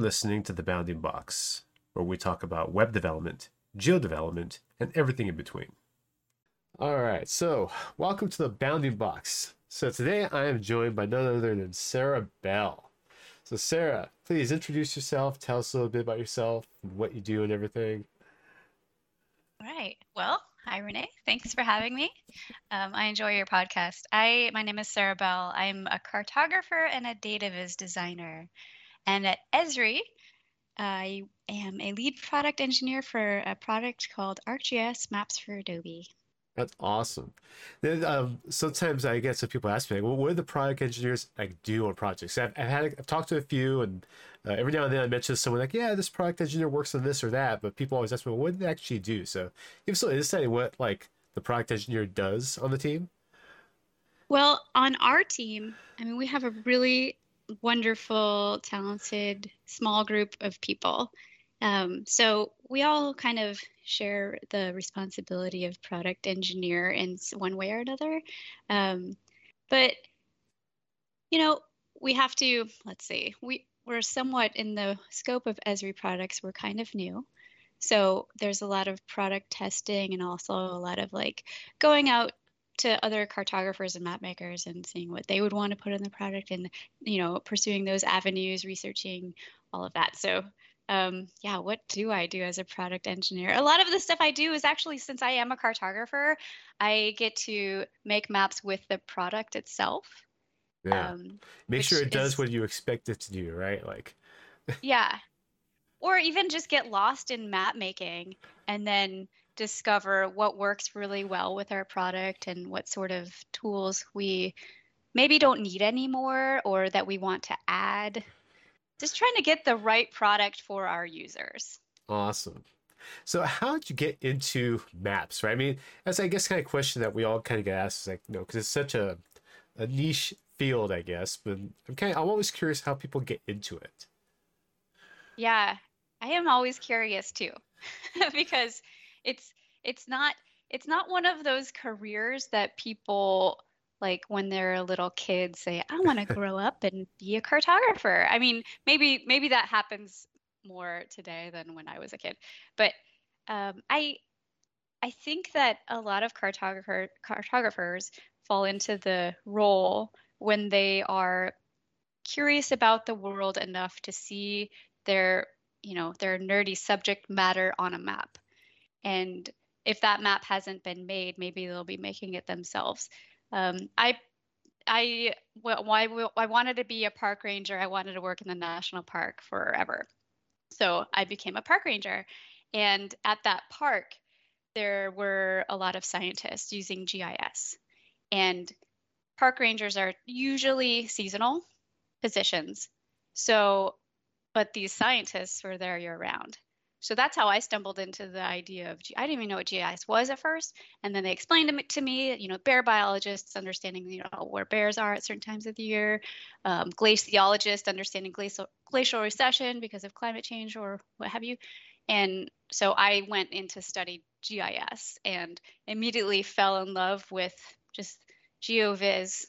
listening to The Bounding Box, where we talk about web development, geo development, and everything in between. All right, so welcome to The Bounding Box. So today I am joined by none other than Sarah Bell. So, Sarah, please introduce yourself, tell us a little bit about yourself, what you do, and everything. All right. Well, hi Rene. Thanks for having me. Um, I enjoy your podcast. I my name is Sarah Bell. I'm a cartographer and a data viz designer. And at Esri, I am a lead product engineer for a product called ArcGIS Maps for Adobe. That's awesome. Then um, sometimes I get some people ask me, well, what do the product engineers like do on projects? I've, I've had I've talked to a few, and uh, every now and then I mention someone like, yeah, this product engineer works on this or that, but people always ask me, well, what do they actually do? So give us some insight in what like the product engineer does on the team. Well, on our team, I mean, we have a really wonderful, talented, small group of people. Um, so we all kind of share the responsibility of product engineer in one way or another. Um, but you know, we have to. Let's see. We we're somewhat in the scope of Esri products. We're kind of new. So there's a lot of product testing and also a lot of like going out to other cartographers and map makers and seeing what they would want to put in the product and you know pursuing those avenues researching all of that. So um, yeah what do i do as a product engineer? A lot of the stuff i do is actually since i am a cartographer i get to make maps with the product itself. Yeah. Um, make sure it does is, what you expect it to do right? Like yeah. Or even just get lost in map making and then discover what works really well with our product and what sort of tools we maybe don't need anymore or that we want to add. Just trying to get the right product for our users. Awesome. So how did you get into maps, right? I mean, that's I guess kind of question that we all kind of get asked is like, you know, because it's such a, a niche field, I guess. But I'm kind of, I'm always curious how people get into it. Yeah, I am always curious too, because it's it's not it's not one of those careers that people like when they're little kids say i want to grow up and be a cartographer. I mean maybe maybe that happens more today than when i was a kid. But um, i i think that a lot of cartographer cartographers fall into the role when they are curious about the world enough to see their you know their nerdy subject matter on a map. And if that map hasn't been made, maybe they'll be making it themselves. Um, I I why I wanted to be a park ranger. I wanted to work in the national park forever. So I became a park ranger. And at that park, there were a lot of scientists using GIS. And park rangers are usually seasonal positions. So, but these scientists were there year round. So that's how I stumbled into the idea of, G- I didn't even know what GIS was at first. And then they explained it to me, you know, bear biologists understanding, you know, where bears are at certain times of the year, um, glaciologists understanding glacial, glacial recession because of climate change or what have you. And so I went in to study GIS and immediately fell in love with just GeoViz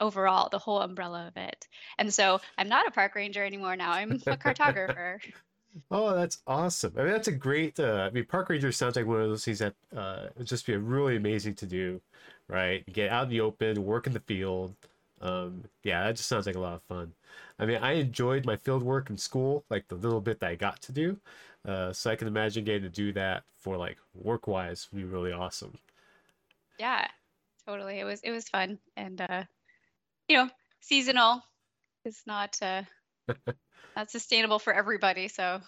overall, the whole umbrella of it. And so I'm not a park ranger anymore now. I'm a cartographer. Oh, that's awesome. I mean, that's a great. Uh, I mean, park ranger sounds like one of those things that uh, would just be really amazing to do, right? Get out in the open, work in the field. Um, yeah, that just sounds like a lot of fun. I mean, I enjoyed my field work in school, like the little bit that I got to do. Uh, so I can imagine getting to do that for like work wise would be really awesome. Yeah, totally. It was it was fun and uh, you know seasonal. It's not uh, That's sustainable for everybody. So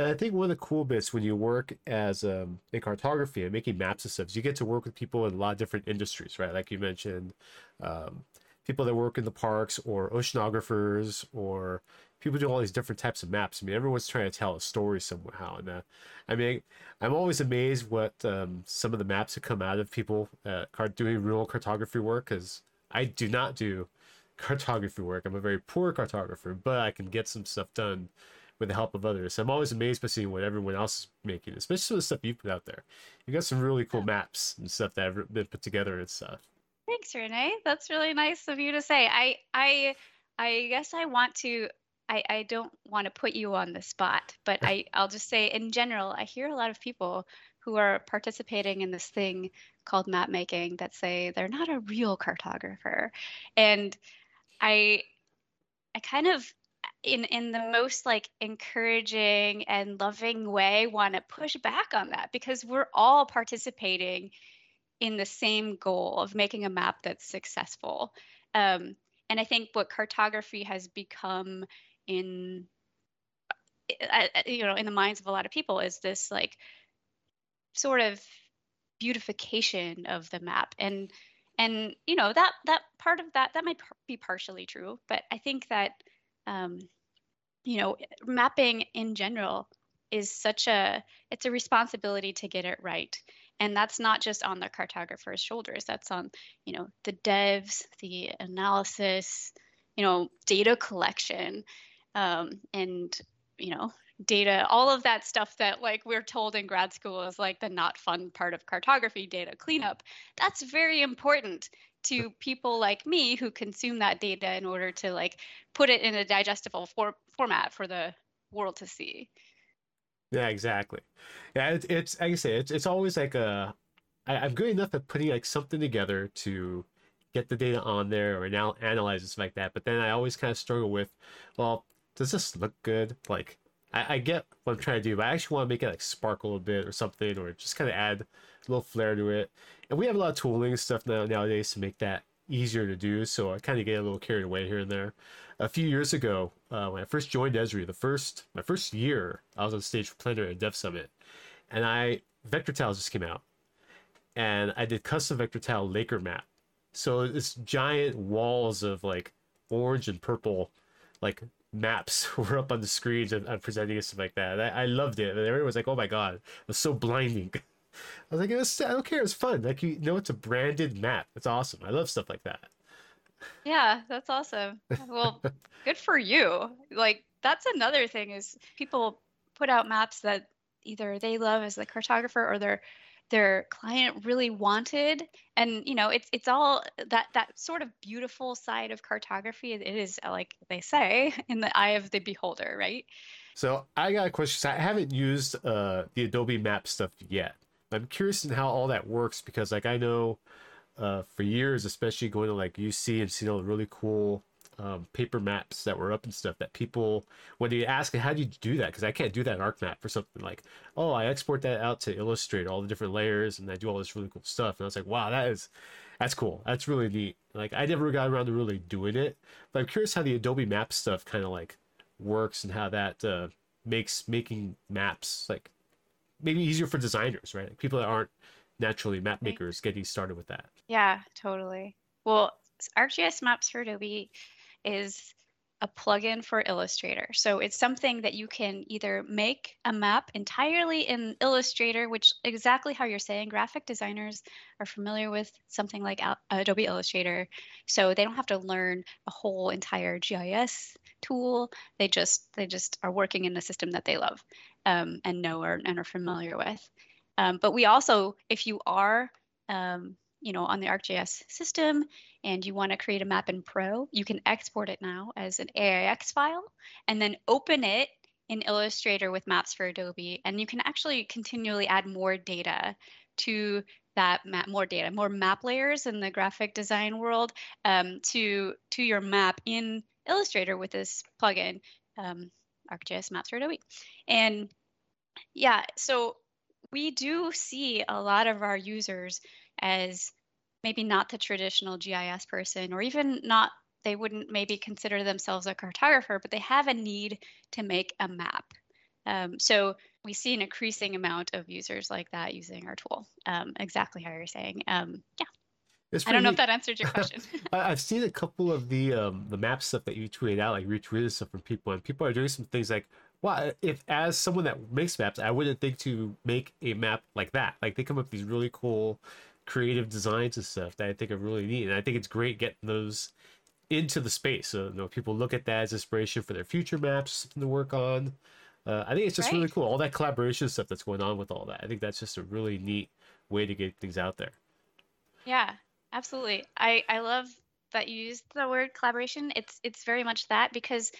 and I think one of the cool bits when you work as um, in cartography and making maps and stuff is you get to work with people in a lot of different industries, right? Like you mentioned, um, people that work in the parks or oceanographers or people do all these different types of maps. I mean, everyone's trying to tell a story somehow. And uh, I mean, I'm always amazed what um, some of the maps that come out of people uh, doing real cartography work because I do not do cartography work. I'm a very poor cartographer, but I can get some stuff done with the help of others. So I'm always amazed by seeing what everyone else is making, especially the stuff you put out there. You got some really cool maps and stuff that have been put together and stuff. Thanks, Rene. That's really nice of you to say. I I I guess I want to I, I don't want to put you on the spot, but I, I'll just say in general, I hear a lot of people who are participating in this thing called map making that say they're not a real cartographer. And I I kind of in in the most like encouraging and loving way want to push back on that because we're all participating in the same goal of making a map that's successful. Um, and I think what cartography has become in you know in the minds of a lot of people is this like sort of beautification of the map and and you know that that part of that that might be partially true but i think that um, you know mapping in general is such a it's a responsibility to get it right. And that's not just on the cartographer's shoulders. That's on you know the devs the analysis you know data collection um, and you know data all of that stuff that like we're told in grad school is like the not fun part of cartography data cleanup. That's very important to people like me who consume that data in order to like put it in a digestible for- format for the world to see. Yeah exactly. Yeah it, it's like i say it's, it's always like a I, i'm good enough at putting like something together to get the data on there or now analyze it like that but then i always kind of struggle with well does this look good? Like I, I get what I'm trying to do, but I actually want to make it like sparkle a bit or something, or just kind of add a little flair to it. And we have a lot of tooling and stuff now nowadays to make that easier to do. So I kind of get a little carried away here and there. A few years ago, uh, when I first joined Esri, the first my first year, I was on stage for Planetary Dev Summit, and I vector tiles just came out, and I did custom vector tile Laker map. So it's giant walls of like orange and purple, like maps were up on the screens and, and presenting stuff like that. I, I loved it. And everyone was like, "Oh my god, it was so blinding." I was like, was, "I don't care. It's fun. Like you know, it's a branded map. It's awesome. I love stuff like that." Yeah, that's awesome. Well, good for you. Like that's another thing is people put out maps that either they love as the cartographer or they're their client really wanted and you know it's it's all that that sort of beautiful side of cartography it is like they say in the eye of the beholder right? So i got a question i haven't used uh, the adobe map stuff yet i'm curious in how all that works because like i know uh, for years especially going to like uc and seeing all the really cool um, paper maps that were up and stuff that people when you ask how do you do that? Because i can't do that in arcmap for something like oh i export that out to illustrator all the different layers and i do all this really cool stuff. And i was like wow that is that's cool. That's really neat. Like i never got around to really doing it but i'm curious how the adobe map stuff kind of like works and how that uh, makes making maps like maybe easier for designers right? Like people that aren't naturally map makers getting started with that. Yeah totally. Well ArcGIS Maps for Adobe is a plugin for Illustrator. So it's something that you can either make a map entirely in Illustrator, which exactly how you're saying, graphic designers are familiar with something like Adobe Illustrator. So they don't have to learn a whole entire GIS tool. They just they just are working in a system that they love um, and know or, and are familiar with. Um, but we also, if you are um, you know, on the ArcGIS system and you want to create a map in Pro, you can export it now as an AIX file and then open it in Illustrator with Maps for Adobe. And you can actually continually add more data to that map, more data, more map layers in the graphic design world um, to, to your map in Illustrator with this plugin, um, ArcGIS Maps for Adobe. And yeah, so we do see a lot of our users as maybe not the traditional GIS person, or even not, they wouldn't maybe consider themselves a cartographer, but they have a need to make a map. Um, so we see an increasing amount of users like that using our tool. Um, exactly how you're saying. Um, yeah. I don't know if that answered your question. I've seen a couple of the um, the map stuff that you tweeted out, like retweeted stuff from people, and people are doing some things like, "Well, if as someone that makes maps, I wouldn't think to make a map like that." Like they come up with these really cool creative designs and stuff that I think are really neat. And I think it's great getting those into the space. So you know, people look at that as inspiration for their future maps, something to work on. Uh, I think it's just right. really cool. All that collaboration stuff that's going on with all that. I think that's just a really neat way to get things out there. Yeah, absolutely. I I love that you used the word collaboration. It's it's very much that because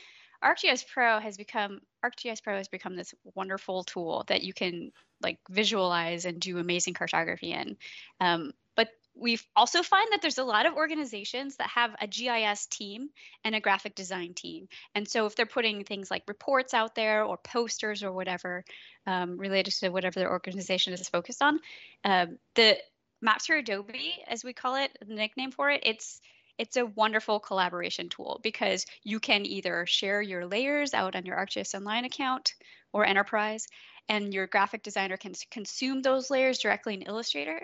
ArcGIS Pro has become ArcGIS Pro has become this wonderful tool that you can like visualize and do amazing cartography in. Um, but we also find that there's a lot of organizations that have a GIS team and a graphic design team. And so if they're putting things like reports out there or posters or whatever um, related to whatever their organization is focused on, um, the Maps for Adobe, as we call it, the nickname for it, it's it's a wonderful collaboration tool because you can either share your layers out on your ArcGIS Online account or Enterprise, and your graphic designer can consume those layers directly in Illustrator.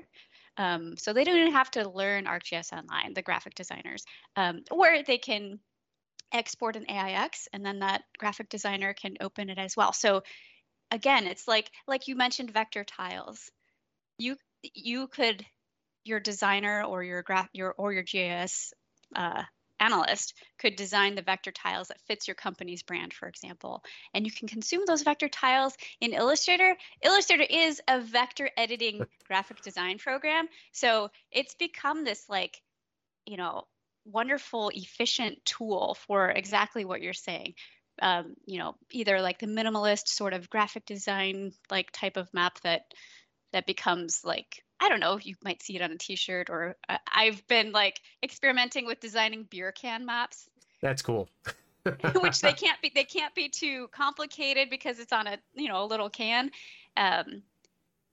Um, so they don't even have to learn ArcGIS Online, the graphic designers, um, or they can export an AIX, and then that graphic designer can open it as well. So again, it's like like you mentioned vector tiles. You you could your designer or your graph your or your GIS uh, analyst could design the vector tiles that fits your company's brand, for example. And you can consume those vector tiles in Illustrator. Illustrator is a vector editing graphic design program. So it's become this like, you know, wonderful, efficient tool for exactly what you're saying. Um, you know, either like the minimalist sort of graphic design like type of map that that becomes like I don't know, you might see it on a t-shirt or uh, I've been like experimenting with designing beer can maps. That's cool. which they can't be they can't be too complicated because it's on a, you know, a little can. Um,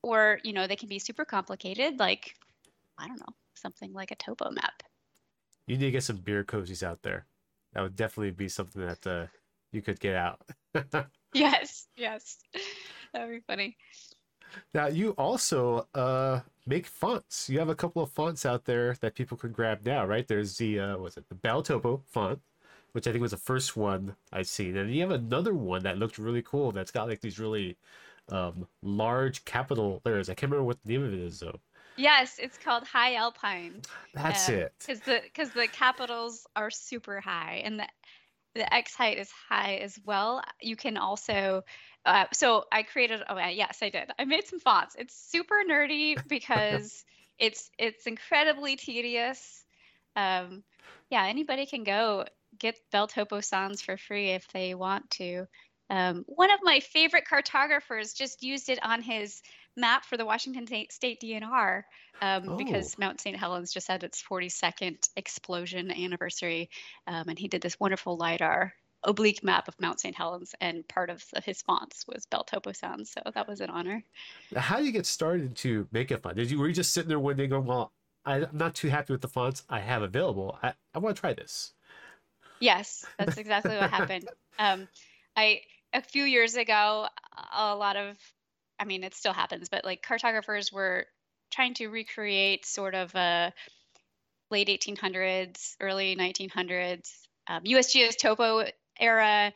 or, you know, they can be super complicated like I don't know, something like a topo map. You need to get some beer cozies out there. That would definitely be something that uh, you could get out. yes, yes. That would be funny. Now you also uh, make fonts. You have a couple of fonts out there that people can grab now, right? There's the uh, was it the Bell Topo font, which I think was the first one I've seen, and you have another one that looked really cool. That's got like these really um, large capital letters. I can't remember what the name of it is though. Yes, it's called High Alpine. That's um, it. Because the because the capitals are super high, and the the X height is high as well. You can also uh, so I created. Oh yes, I did. I made some fonts. It's super nerdy because it's it's incredibly tedious. Um, yeah, anybody can go get Bell Topo Sans for free if they want to. Um, one of my favorite cartographers just used it on his map for the Washington State DNR um, oh. because Mount St. Helens just had its 42nd explosion anniversary, um, and he did this wonderful lidar oblique map of Mount St. Helens, and part of his fonts was Bell Topo Sans, so that was an honor. How do you get started to make a font? Did you were you just sitting there one day going, "Well, I'm not too happy with the fonts I have available. I, I want to try this." Yes, that's exactly what happened. Um, I a few years ago, a lot of, I mean, it still happens, but like cartographers were trying to recreate sort of a late 1800s, early 1900s um, USGS topo era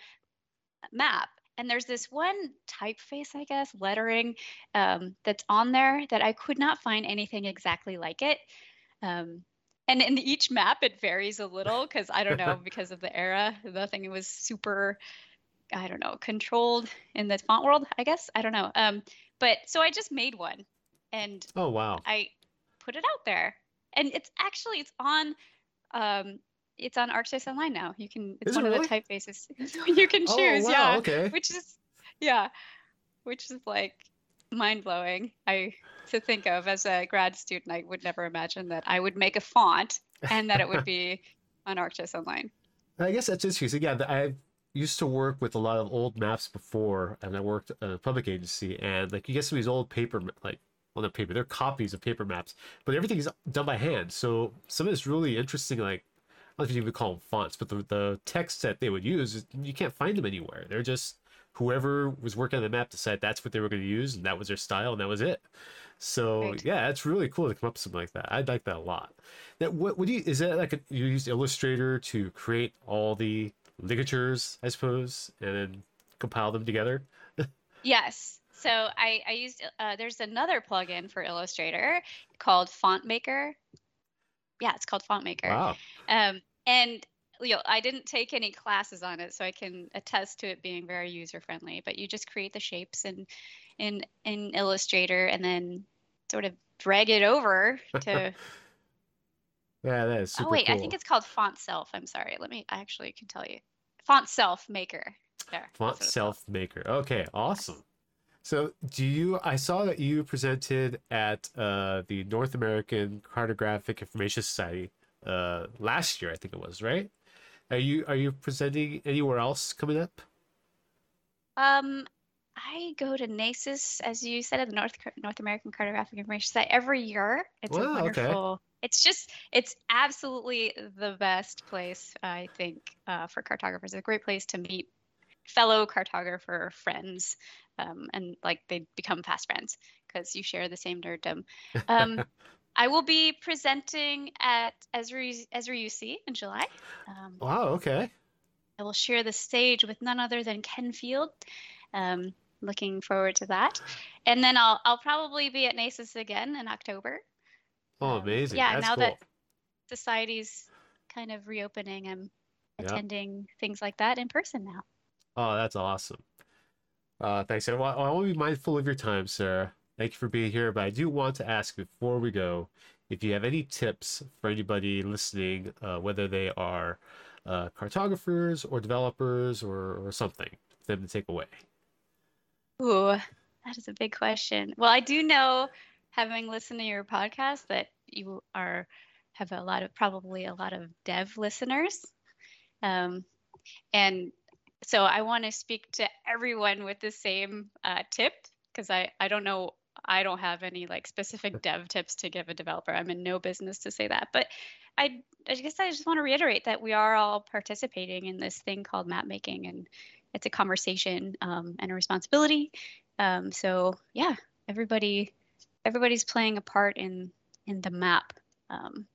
map. And there's this one typeface, I guess, lettering um, that's on there that I could not find anything exactly like it. Um, and in each map, it varies a little because I don't know, because of the era, nothing was super, I don't know, controlled in the font world, I guess. I don't know. Um, but so I just made one and oh, wow. I put it out there. And it's actually, it's on um, it's on ArcGIS Online now. You can. It's is one it of really? the typefaces you can oh, choose. Wow, yeah. Okay. Which is, yeah, which is like mind blowing. I to think of as a grad student, I would never imagine that I would make a font and that it would be on ArcGIS Online. I guess that's interesting. Yeah, I used to work with a lot of old maps before, and I worked at a public agency, and like you get some of these old paper like well, not paper, they're copies of paper maps, but everything is done by hand. So some of it's really interesting, like I don't know if you would call them fonts, but the, the text that they would use, you can't find them anywhere. They're just whoever was working on the map decided that's what they were going to use, and that was their style, and that was it. So right. yeah, it's really cool to come up with something like that. I'd like that a lot. Now, what would you is that like a, you use Illustrator to create all the ligatures, I suppose, and then compile them together? yes. So I, I used uh, there's another plugin for Illustrator called Font Maker. Yeah, it's called Font Maker. Wow. Um, and you know, I didn't take any classes on it, so I can attest to it being very user friendly. But you just create the shapes in in in Illustrator and then sort of drag it over to. yeah, that is. oh wait, cool. I think it's called Fontself. I'm sorry. Let me. I actually can tell you. Fontself Maker. There. Fontself Maker. Okay, awesome. So, do you? I saw that you presented at uh, the North American Cartographic Information Society uh, last year. I think it was right. Are you are you presenting anywhere else coming up? Um, I go to NACIS, as you said, at the North North American Cartographic Information Society every year. It's wow, a wonderful. Okay. It's just, it's absolutely the best place, I think, uh, for cartographers. It's a great place to meet fellow cartographer friends, um, and like they become fast friends because you share the same nerddom. Um, I will be presenting at Esri Esri UC in July. Um, wow. Okay. I will share the stage with none other than Ken Field. Um, looking forward to that. And then I'll I'll probably be at NACIS again in October. Oh, um, amazing! Yeah, That's now cool. that society's kind of reopening, I'm attending things like that in person now. Oh, that's awesome. Uh, thanks. Want, I want to be mindful of your time, Sarah. Thank you for being here. But I do want to ask before we go if you have any tips for anybody listening, uh, whether they are uh, cartographers or developers or, or something, for them to take away. Ooh, that is a big question. Well, I do know, having listened to your podcast, that you are have a lot of probably a lot of dev listeners, um, and so I want to speak to everyone with the same uh, tip because I I don't know I don't have any like specific dev tips to give a developer. I'm in no business to say that, but I I guess I just want to reiterate that we are all participating in this thing called map making and it's a conversation um, and a responsibility. Um, so yeah, everybody everybody's playing a part in in the map. Um,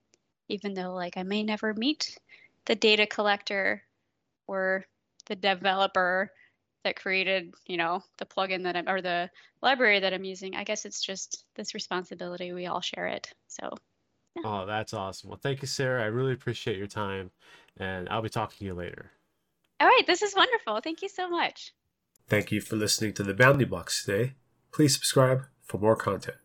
even though like I may never meet the data collector or the developer that created, you know, the plugin that I'm or the library that I'm using. I guess it's just this responsibility. We all share it. So yeah. Oh, that's awesome. Well, thank you, Sarah. I really appreciate your time, and I'll be talking to you later. All right, this is wonderful. Thank you so much. Thank you for listening to the Bounding Box today. Please subscribe for more content.